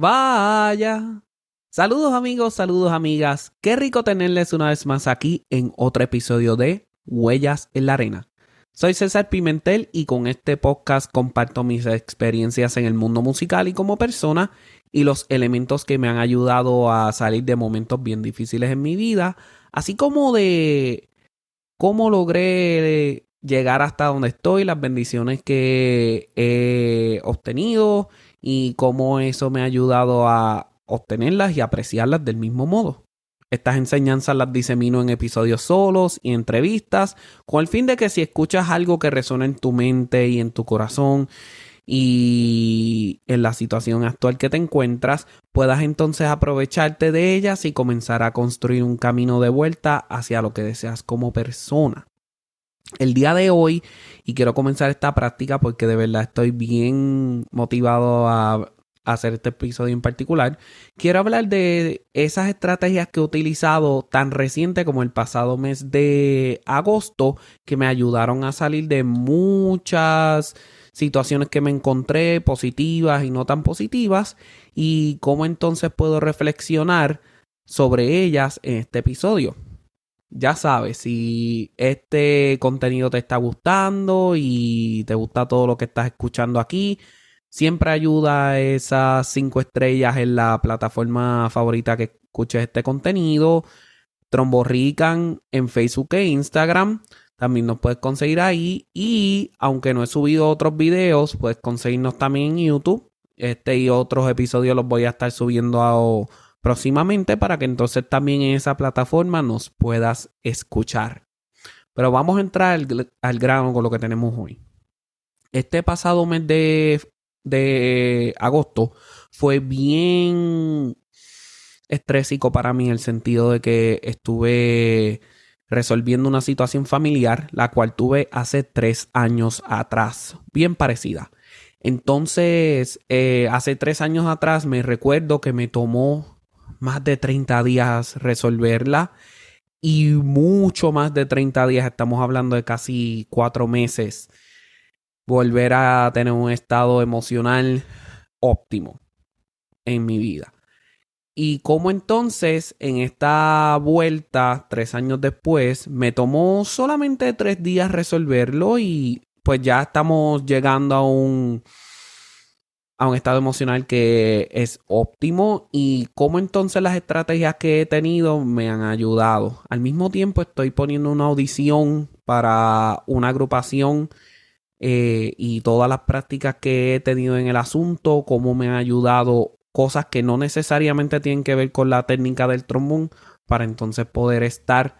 Vaya. Saludos amigos, saludos amigas. Qué rico tenerles una vez más aquí en otro episodio de Huellas en la Arena. Soy César Pimentel y con este podcast comparto mis experiencias en el mundo musical y como persona y los elementos que me han ayudado a salir de momentos bien difíciles en mi vida, así como de cómo logré llegar hasta donde estoy, las bendiciones que he obtenido y cómo eso me ha ayudado a obtenerlas y apreciarlas del mismo modo. Estas enseñanzas las disemino en episodios solos y entrevistas, con el fin de que si escuchas algo que resuena en tu mente y en tu corazón y en la situación actual que te encuentras, puedas entonces aprovecharte de ellas y comenzar a construir un camino de vuelta hacia lo que deseas como persona. El día de hoy, y quiero comenzar esta práctica porque de verdad estoy bien motivado a hacer este episodio en particular, quiero hablar de esas estrategias que he utilizado tan reciente como el pasado mes de agosto que me ayudaron a salir de muchas situaciones que me encontré positivas y no tan positivas y cómo entonces puedo reflexionar sobre ellas en este episodio. Ya sabes, si este contenido te está gustando y te gusta todo lo que estás escuchando aquí, Siempre ayuda esas cinco estrellas en la plataforma favorita que escuches este contenido. Tromborrican en Facebook e Instagram. También nos puedes conseguir ahí. Y aunque no he subido otros videos, puedes conseguirnos también en YouTube. Este y otros episodios los voy a estar subiendo próximamente para que entonces también en esa plataforma nos puedas escuchar. Pero vamos a entrar al, grano con lo que tenemos hoy. Este pasado mes de de agosto fue bien estrésico para mí en el sentido de que estuve resolviendo una situación familiar, la cual tuve hace tres años atrás, bien parecida. Entonces, eh, hace tres años atrás me recuerdo que me tomó más de 30 días resolverla y mucho más de 30 días, estamos hablando de casi cuatro meses volver a tener un estado emocional óptimo en mi vida. Y como entonces en esta vuelta, tres años después, me tomó solamente tres días resolverlo y pues ya estamos llegando a un, a un estado emocional que es óptimo y cómo entonces las estrategias que he tenido me han ayudado. Al mismo tiempo estoy poniendo una audición para una agrupación eh, y todas las prácticas que he tenido en el asunto, cómo me han ayudado cosas que no necesariamente tienen que ver con la técnica del trombón para entonces poder estar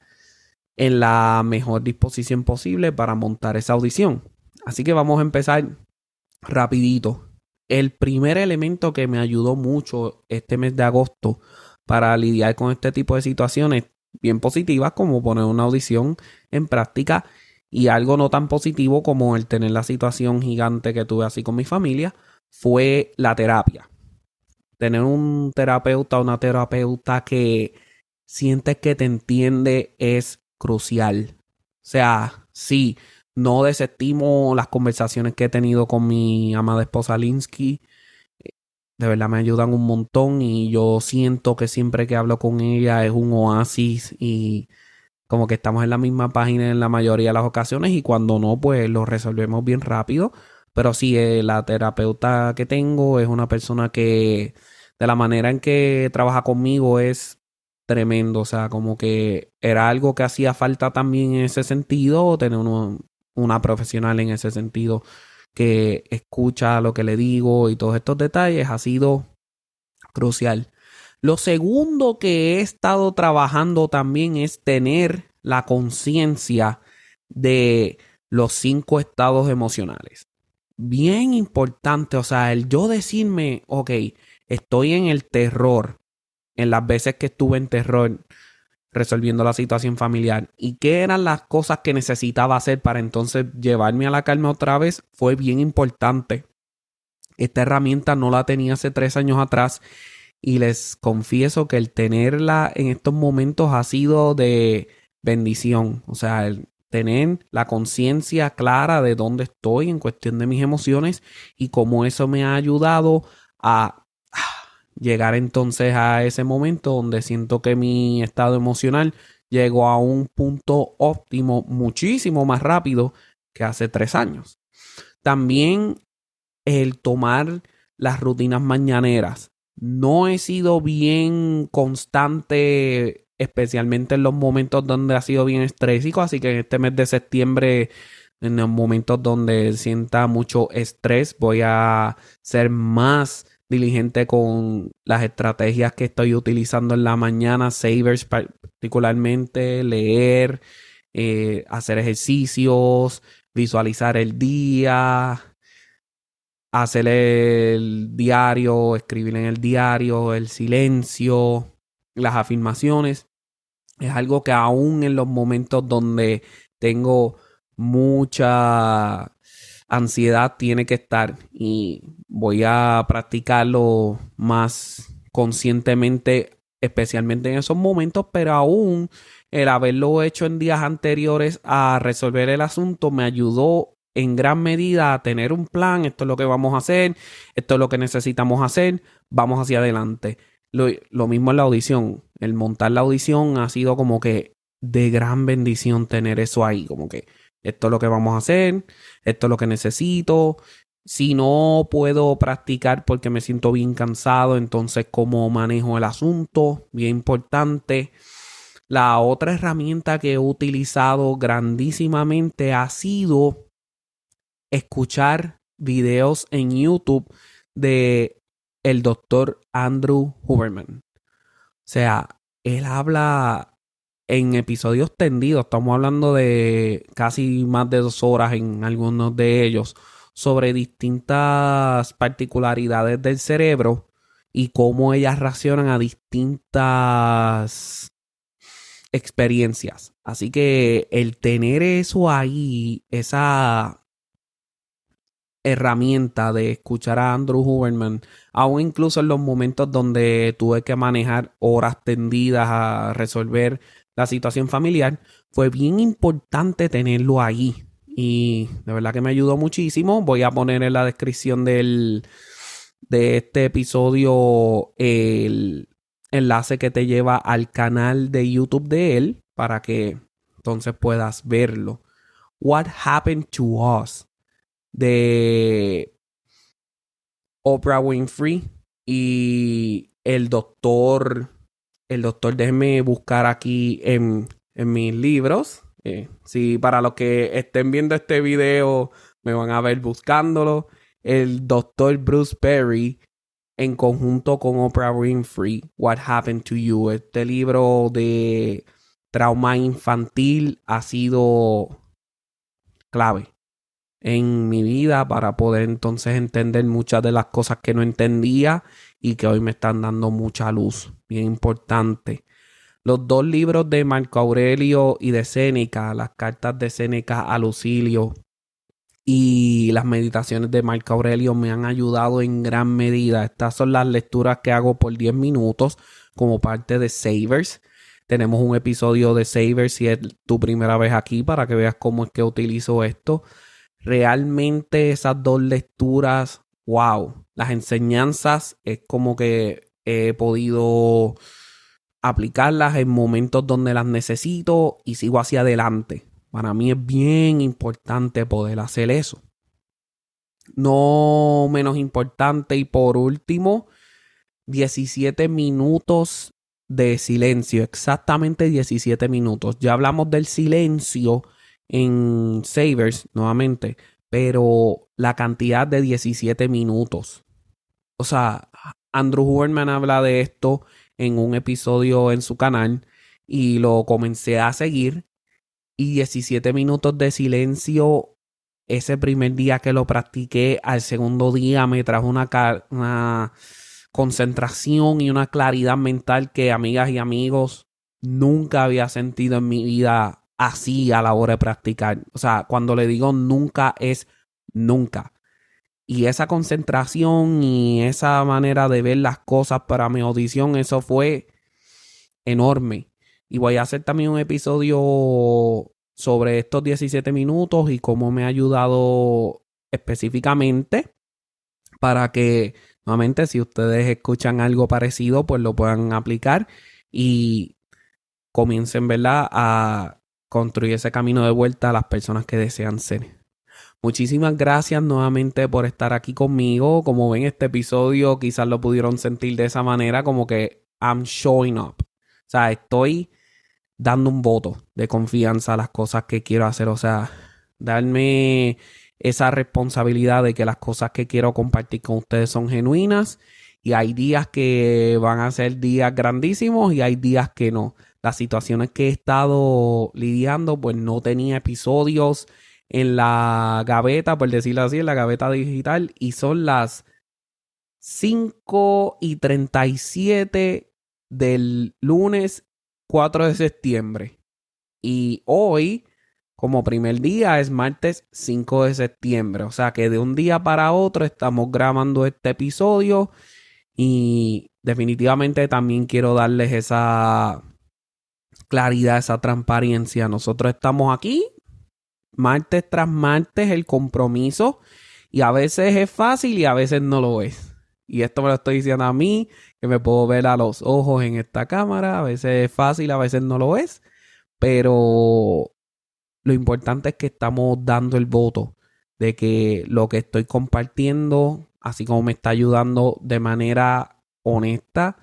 en la mejor disposición posible para montar esa audición. Así que vamos a empezar rapidito. El primer elemento que me ayudó mucho este mes de agosto para lidiar con este tipo de situaciones bien positivas como poner una audición en práctica y algo no tan positivo como el tener la situación gigante que tuve así con mi familia fue la terapia. Tener un terapeuta o una terapeuta que sientes que te entiende es crucial. O sea, sí, no desestimo las conversaciones que he tenido con mi amada esposa Linsky. De verdad me ayudan un montón y yo siento que siempre que hablo con ella es un oasis y como que estamos en la misma página en la mayoría de las ocasiones y cuando no, pues lo resolvemos bien rápido. Pero sí, eh, la terapeuta que tengo es una persona que de la manera en que trabaja conmigo es tremendo. O sea, como que era algo que hacía falta también en ese sentido, tener una profesional en ese sentido que escucha lo que le digo y todos estos detalles ha sido crucial. Lo segundo que he estado trabajando también es tener la conciencia de los cinco estados emocionales. Bien importante, o sea, el yo decirme, ok, estoy en el terror, en las veces que estuve en terror resolviendo la situación familiar y qué eran las cosas que necesitaba hacer para entonces llevarme a la calma otra vez, fue bien importante. Esta herramienta no la tenía hace tres años atrás y les confieso que el tenerla en estos momentos ha sido de bendición. O sea, el tener la conciencia clara de dónde estoy en cuestión de mis emociones y cómo eso me ha ayudado a llegar entonces a ese momento donde siento que mi estado emocional llegó a un punto óptimo muchísimo más rápido que hace tres años. También el tomar las rutinas mañaneras. No he sido bien constante, especialmente en los momentos donde ha sido bien estrésico, así que en este mes de septiembre, en los momentos donde sienta mucho estrés, voy a ser más diligente con las estrategias que estoy utilizando en la mañana, savers particularmente, leer, eh, hacer ejercicios, visualizar el día, hacer el diario, escribir en el diario, el silencio, las afirmaciones. Es algo que aún en los momentos donde tengo mucha ansiedad tiene que estar y voy a practicarlo más conscientemente, especialmente en esos momentos, pero aún el haberlo hecho en días anteriores a resolver el asunto me ayudó en gran medida a tener un plan, esto es lo que vamos a hacer, esto es lo que necesitamos hacer, vamos hacia adelante. Lo, mismo en la audición, el montar la audición ha sido como que de gran bendición tener eso ahí, como que esto es lo que vamos a hacer, esto es lo que necesito. Si no puedo practicar porque me siento bien cansado, entonces cómo manejo el asunto, bien importante. La otra herramienta que he utilizado grandísimamente ha sido escuchar videos en YouTube de el doctor Andrew Huberman. O sea, él habla en episodios tendidos, estamos hablando de casi más de dos horas en algunos de ellos, sobre distintas particularidades del cerebro y cómo ellas reaccionan a distintas experiencias. Así que el tener eso ahí, esa herramienta de escuchar a Andrew Huberman, aún incluso en los momentos donde tuve que manejar horas tendidas a resolver la situación familiar, fue bien importante tenerlo ahí. Y de verdad que me ayudó muchísimo. Voy a poner en la descripción del, de este episodio el enlace que te lleva al canal de YouTube de él para que entonces puedas verlo. What Happened to Us de Oprah Winfrey y el doctor el doctor, déjenme buscar aquí en, mis libros. Eh, si para los que estén viendo este video me van a ver buscándolo. El doctor Bruce Perry en conjunto con Oprah Winfrey, What Happened to You. Este libro de trauma infantil ha sido clave en mi vida para poder entonces entender muchas de las cosas que no entendía y que hoy me están dando mucha luz, bien importante. Los dos libros de Marco Aurelio y de Séneca, las cartas de Séneca a Lucilio y las meditaciones de Marco Aurelio me han ayudado en gran medida. Estas son las lecturas que hago por 10 minutos como parte de Savers. Tenemos un episodio de Savers si es tu primera vez aquí para que veas cómo es que utilizo esto realmente esas dos lecturas, wow, las enseñanzas es como que he podido aplicarlas en momentos donde las necesito y sigo hacia adelante. Para mí es bien importante poder hacer eso. No menos importante y por último, 17 minutos de silencio, exactamente 17 minutos. Ya hablamos del silencio en Savers nuevamente, pero la cantidad de 17 minutos. O sea, Andrew Huberman habla de esto en un episodio en su canal y lo comencé a seguir. Y 17 minutos de silencio, ese primer día que lo practiqué, al segundo día me trajo una, una concentración y una claridad mental que amigas y amigos nunca había sentido en mi vida así a la hora de practicar. O sea, cuando le digo nunca es nunca. Y esa concentración y esa manera de ver las cosas para mi audición, eso fue enorme. Y voy a hacer también un episodio sobre estos 17 minutos y cómo me ha ayudado específicamente para que nuevamente, si ustedes escuchan algo parecido, pues lo puedan aplicar y comiencen, ¿verdad?, a construir ese camino de vuelta a las personas que desean ser. Muchísimas gracias nuevamente por estar aquí conmigo. Como ven este episodio, quizás lo pudieron sentir de esa manera, como que I'm showing up. O sea, estoy dando un voto de confianza a las cosas que quiero hacer. O sea, darme esa responsabilidad de que las cosas que quiero compartir con ustedes son genuinas. Y hay días que van a ser días grandísimos y hay días que no. Las situaciones que he estado lidiando, pues no tenía episodios en la gaveta, por decirlo así, en la gaveta digital. Y son las 5 y 37 del lunes 4 de septiembre. Y hoy, como primer día, es martes 5 de septiembre. O sea que de un día para otro estamos grabando este episodio. Y definitivamente también quiero darles esa claridad, esa transparencia. Nosotros estamos aquí martes tras martes el compromiso y a veces es fácil y a veces no lo es. Y esto me lo estoy diciendo a mí, que me puedo ver a los ojos en esta cámara. A veces es fácil, a veces no lo es. Pero lo importante es que estamos dando el voto de que lo que estoy compartiendo, así como me está ayudando de manera honesta,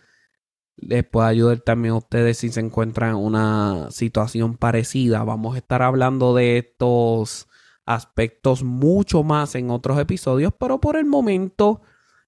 les puede ayudar también a ustedes si se encuentran en una situación parecida. Vamos a estar hablando de estos aspectos mucho más en otros episodios, pero por el momento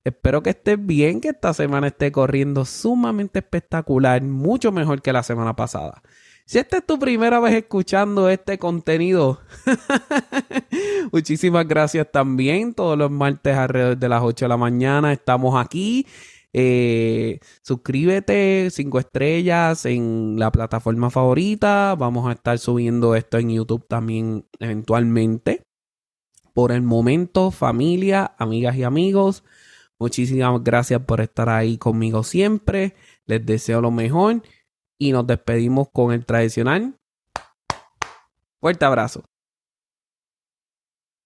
espero que estés bien, que esta semana esté corriendo sumamente espectacular, mucho mejor que la semana pasada. Si esta es tu primera vez escuchando este contenido, muchísimas gracias también. Todos los martes alrededor de las 8 de la mañana estamos aquí eh, suscríbete, cinco estrellas en la plataforma favorita. Vamos a estar subiendo esto en YouTube también eventualmente. Por el momento, familia, amigas y amigos, muchísimas gracias por estar ahí conmigo siempre. Les deseo lo mejor y nos despedimos con el tradicional. Fuerte abrazo.